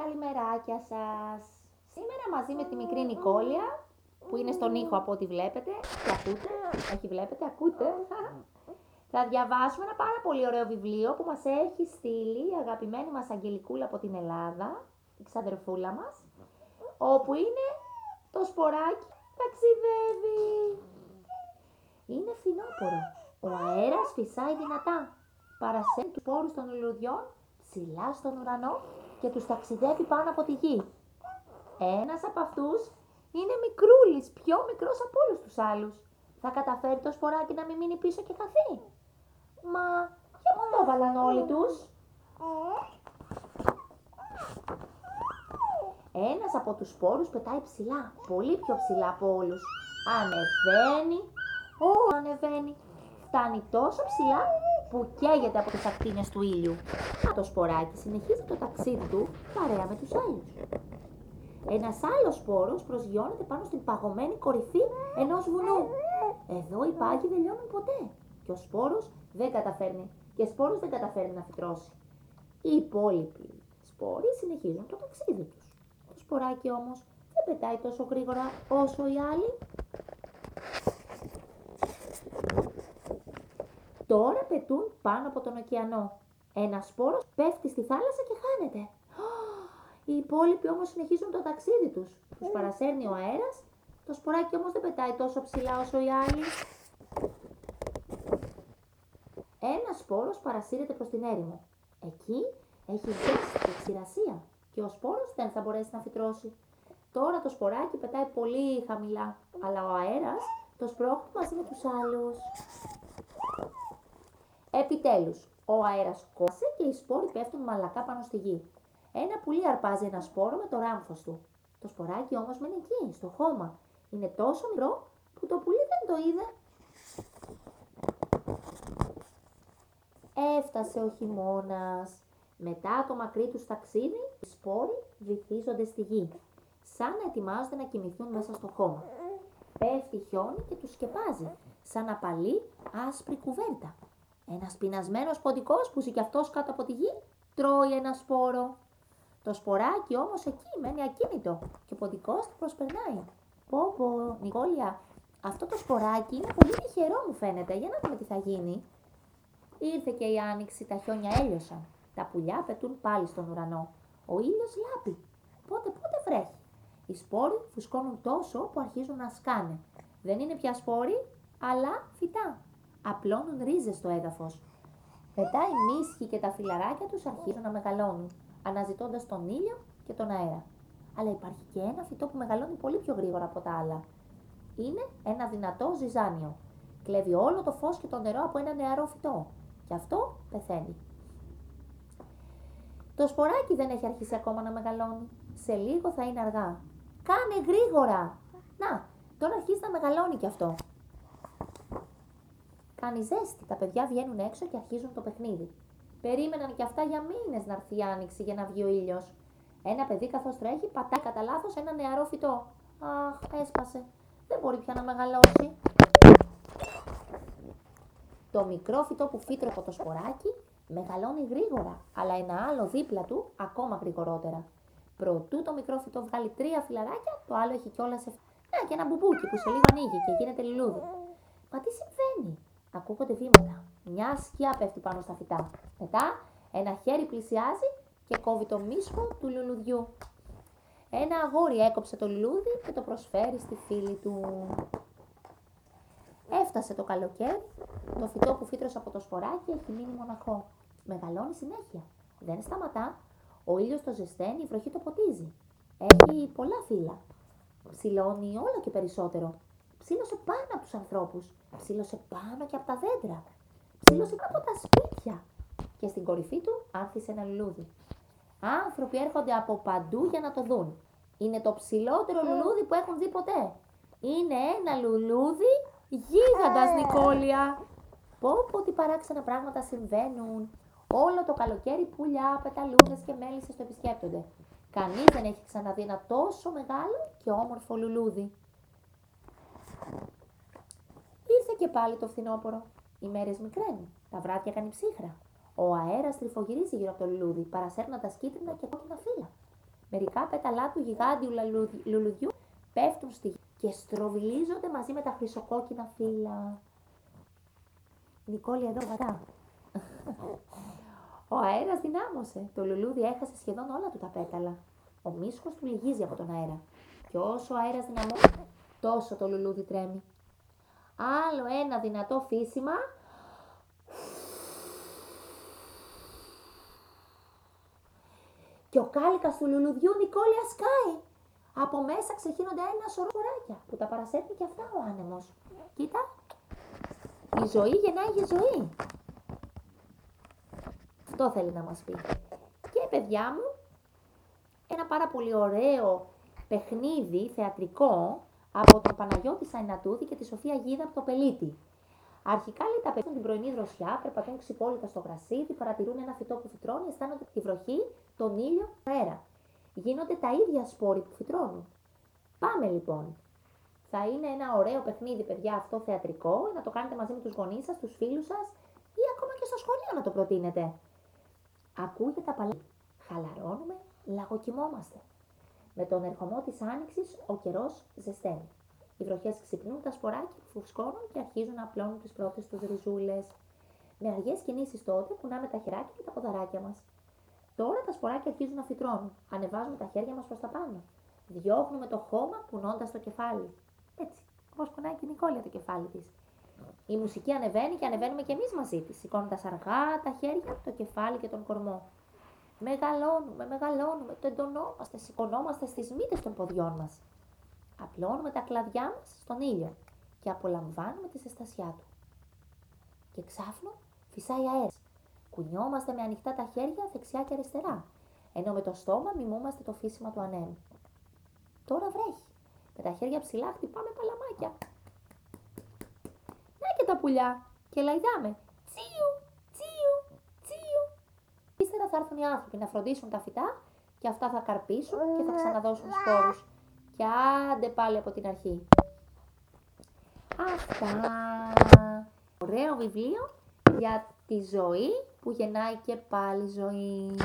Καλημεράκια σας. Σήμερα μαζί με τη μικρή Νικόλια, που είναι στον ήχο από ό,τι βλέπετε, και ακούτε, όχι βλέπετε, ακούτε, θα διαβάσουμε ένα πάρα πολύ ωραίο βιβλίο που μας έχει στείλει η αγαπημένη μας Αγγελικούλα από την Ελλάδα, η ξαδερφούλα μας, όπου είναι το σποράκι ταξιδεύει. Είναι φθινόπωρο. Ο αέρας φυσάει δυνατά. Παρασένει τους πόρους των λουλουδιών ψηλά στον ουρανό και τους ταξιδεύει πάνω από τη γη. Ένας από αυτούς είναι μικρούλης, πιο μικρός από όλους τους άλλους. Θα καταφέρει το σποράκι να μην μείνει πίσω και χαθεί. Μα και πού το έβαλαν όλοι τους; Ένας από τους σπόρους πετάει ψηλά, πολύ πιο ψηλά από όλους. Ανεβαίνει, ό, ανεβαίνει. Φτάνει τόσο ψηλά που καίγεται από τις ακτίνες του ήλιου. Το σποράκι συνεχίζει το ταξίδι του παρέα με τους άλλους. Ένας άλλος σπόρος προσγειώνεται πάνω στην παγωμένη κορυφή ενός βουνού. Εδώ οι πάγοι δεν λιώνουν ποτέ και ο σπόρος δεν καταφέρνει και σπόρος δεν καταφέρνει να φυτρώσει. Οι υπόλοιποι σπόροι συνεχίζουν το ταξίδι τους. Το σποράκι όμως δεν πετάει τόσο γρήγορα όσο οι άλλοι. Τώρα πετούν πάνω από τον ωκεανό. Ένα σπόρος πέφτει στη θάλασσα και χάνεται. Οι υπόλοιποι όμως συνεχίζουν το ταξίδι τους. Τους παρασέρνει ο αέρας, το σποράκι όμως δεν πετάει τόσο ψηλά όσο οι άλλοι. Ένα σπόρος παρασύρεται προς την έρημο. Εκεί έχει ζέστη και ξηρασία και ο σπόρος δεν θα μπορέσει να φυτρώσει. Τώρα το σποράκι πετάει πολύ χαμηλά, αλλά ο αέρας το σπρώχνει μαζί με τους άλλους. Επιτέλους, ο αέρας κόσε και οι σπόροι πέφτουν μαλακά πάνω στη γη. Ένα πουλί αρπάζει ένα σπόρο με το ράμφος του. Το σποράκι όμως μένει εκεί, στο χώμα. Είναι τόσο μικρό που το πουλί δεν το είδε. Έφτασε ο χειμώνας. Μετά το μακρύ τους ταξίδι, οι σπόροι βυθίζονται στη γη, σαν να ετοιμάζονται να κοιμηθούν μέσα στο χώμα. Πέφτει χιόνι και τους σκεπάζει, σαν απαλή άσπρη κουβέρτα. Ένας πεινασμένος ποντικός που ζει κι αυτός κάτω από τη γη, τρώει ένα σπόρο. Το σποράκι όμως εκεί μένει ακίνητο και ο ποντικός του προσπερνάει. Πω πω, Νικόλια, αυτό το σποράκι είναι πολύ τυχερό μου φαίνεται. Για να δούμε τι θα γίνει. Ήρθε και η άνοιξη, τα χιόνια έλειωσαν. Τα πουλιά πετούν πάλι στον ουρανό. Ο ήλιος λάπει. Πότε πότε βρέχει. Οι σπόροι φουσκώνουν τόσο που αρχίζουν να σκάνε. Δεν είναι πια σπόροι, αλλά φυτά απλώνουν ρίζες στο έδαφος. Μετά οι μίσχοι και τα φιλαράκια τους αρχίζουν να μεγαλώνουν, αναζητώντας τον ήλιο και τον αέρα. Αλλά υπάρχει και ένα φυτό που μεγαλώνει πολύ πιο γρήγορα από τα άλλα. Είναι ένα δυνατό ζυζάνιο. Κλέβει όλο το φως και το νερό από ένα νεαρό φυτό. Και αυτό πεθαίνει. Το σποράκι δεν έχει αρχίσει ακόμα να μεγαλώνει. Σε λίγο θα είναι αργά. Κάνε γρήγορα! Να, τώρα αρχίζει να μεγαλώνει κι αυτό. Κάνει ζέστη. Τα παιδιά βγαίνουν έξω και αρχίζουν το παιχνίδι. Περίμεναν και αυτά για μήνες να έρθει η άνοιξη για να βγει ο ήλιος. Ένα παιδί καθώς τρέχει πατάει κατά λάθος ένα νεαρό φυτό. Αχ, έσπασε. Δεν μπορεί πια να μεγαλώσει. Το μικρό φυτό που φύτρωσε από το σποράκι μεγαλώνει γρήγορα, αλλά ένα άλλο δίπλα του ακόμα γρηγορότερα. Προτού το μικρό φυτό βγάλει τρία φυλλαράκια, το άλλο έχει κιόλας έξι. Να και ένα μπουμπούκι που σε λίγο ανοίγει και γίνεται λουλούδι. Μα τι συμβαίνει, ακούγονται βήματα. Μια σκιά πέφτει πάνω στα φυτά. Μετά ένα χέρι πλησιάζει και κόβει το μίσχο του λουλουδιού. Ένα αγόρι έκοψε το λουλούδι και το προσφέρει στη φίλη του. Έφτασε το καλοκαίρι, το φυτό που φύτρωσε από το σποράκι έχει μείνει μοναχό. Μεγαλώνει συνέχεια. Δεν σταματά. Ο ήλιος το ζεσταίνει, η βροχή το ποτίζει. Έχει πολλά φύλλα. Ψηλώνει όλο και περισσότερο. Ψήλωσε πάνω από τους ανθρώπους. Ψήλωσε πάνω και από τα δέντρα. Ψήλωσε από τα σπίτια. Και στην κορυφή του άρχισε ένα λουλούδι. Άνθρωποι έρχονται από παντού για να το δουν. Είναι το ψηλότερο λουλούδι που έχουν δει ποτέ. Είναι ένα λουλούδι γίγαντας, Νικόλια. Πω πω τι παράξενα πράγματα συμβαίνουν. Όλο το καλοκαίρι πουλιά, πεταλούδες και μέλισσες το επισκέπτονται. Κανείς δεν έχει ξαναδεί ένα τόσο μεγάλο και όμορφο λουλούδι. Ήρθε και πάλι το φθινόπωρο. Οι μέρες μικραίνουν. Τα βράδια κάνει ψύχρα. Ο αέρας τρυφογυρίζει γύρω από το λουλούδι, παρασέρνοντας κίτρινα και κόκκινα φύλλα. Μερικά πέταλά του γιγάντιου λαλου- λουλουδιού πέφτουν στη γη και στροβιλίζονται μαζί με τα χρυσοκόκκινα φύλλα. Νικόλη εδώ βατά. Ο αέρας δυνάμωσε. Το λουλούδι έχασε σχεδόν όλα του τα πέταλα. Ο μίσχος του λυγίζει από τον αέρα. Και όσο ο αέρας δυναμώνει, τόσο το λουλούδι τρέμει. Άλλο ένα δυνατό φύσιμα. Και ο κάλικας του λουλουδιού Νικόλια σκάει. Από μέσα ξεχύνονται ένα σωρό χωράκια που τα παρασέρνει και αυτά ο άνεμος. Κοίτα, η ζωή γεννάει για ζωή. Αυτό θέλει να μας πει. Και παιδιά μου, ένα πάρα πολύ ωραίο παιχνίδι θεατρικό από τον Παναγιώτη Σαϊνατούδη και τη Σοφία Γίδα από το Πελίτη. Αρχικά λέει τα παιδιά την πρωινή δροσιά, περπατούν ξυπόλυτα στο γρασίδι, παρατηρούν ένα φυτό που φυτρώνει, αισθάνονται τη βροχή, τον ήλιο, τον αέρα. Γίνονται τα ίδια σπόροι που φυτρώνουν. Πάμε λοιπόν. Θα είναι ένα ωραίο παιχνίδι, παιδιά, αυτό θεατρικό, να το κάνετε μαζί με τους γονείς σας, τους φίλους σας ή ακόμα και στο σχολείο να το προτείνετε. Ακούγεται απαλά. Χαλαρώνουμε, λαγοκοιμόμαστε. Με τον ερχομό της άνοιξης ο καιρός ζεσταίνει. Οι βροχές ξυπνούν τα σποράκια που φουσκώνουν και αρχίζουν να απλώνουν τις πρώτες τους ριζούλες. Με αργές κινήσεις τότε κουνάμε τα χεράκια και τα ποδαράκια μας. Τώρα τα σποράκια αρχίζουν να φυτρώνουν. Ανεβάζουμε τα χέρια μας προς τα πάνω. Διώχνουμε το χώμα κουνώντας το κεφάλι. Έτσι, όπως κουνάει και η Νικόλια το κεφάλι της. Η μουσική ανεβαίνει και ανεβαίνουμε κι εμείς μαζί της, σηκώνοντας αργά τα χέρια, το κεφάλι και τον κορμό. Μεγαλώνουμε, μεγαλώνουμε, το εντονόμαστε, σηκωνόμαστε στις μύτες των ποδιών μας. Απλώνουμε τα κλαδιά μας στον ήλιο και απολαμβάνουμε τη ζεστασιά του. Και ξάφνου φυσάει αέρας. Κουνιόμαστε με ανοιχτά τα χέρια δεξιά και αριστερά, ενώ με το στόμα μιμούμαστε το φύσιμα του ανέμου. Τώρα βρέχει. Με τα χέρια ψηλά χτυπάμε παλαμάκια. Να και τα πουλιά. Και λαϊδάμε. Τσίου, τσίου, τσίου. Ύστερα θα έρθουν οι άνθρωποι να φροντίσουν τα φυτά και αυτά θα καρπίσουν και θα ξαναδώσουν σπόρους. Και άντε πάλι από την αρχή. Αυτά. Ωραίο βιβλίο για τη ζωή που γεννάει και πάλι ζωή.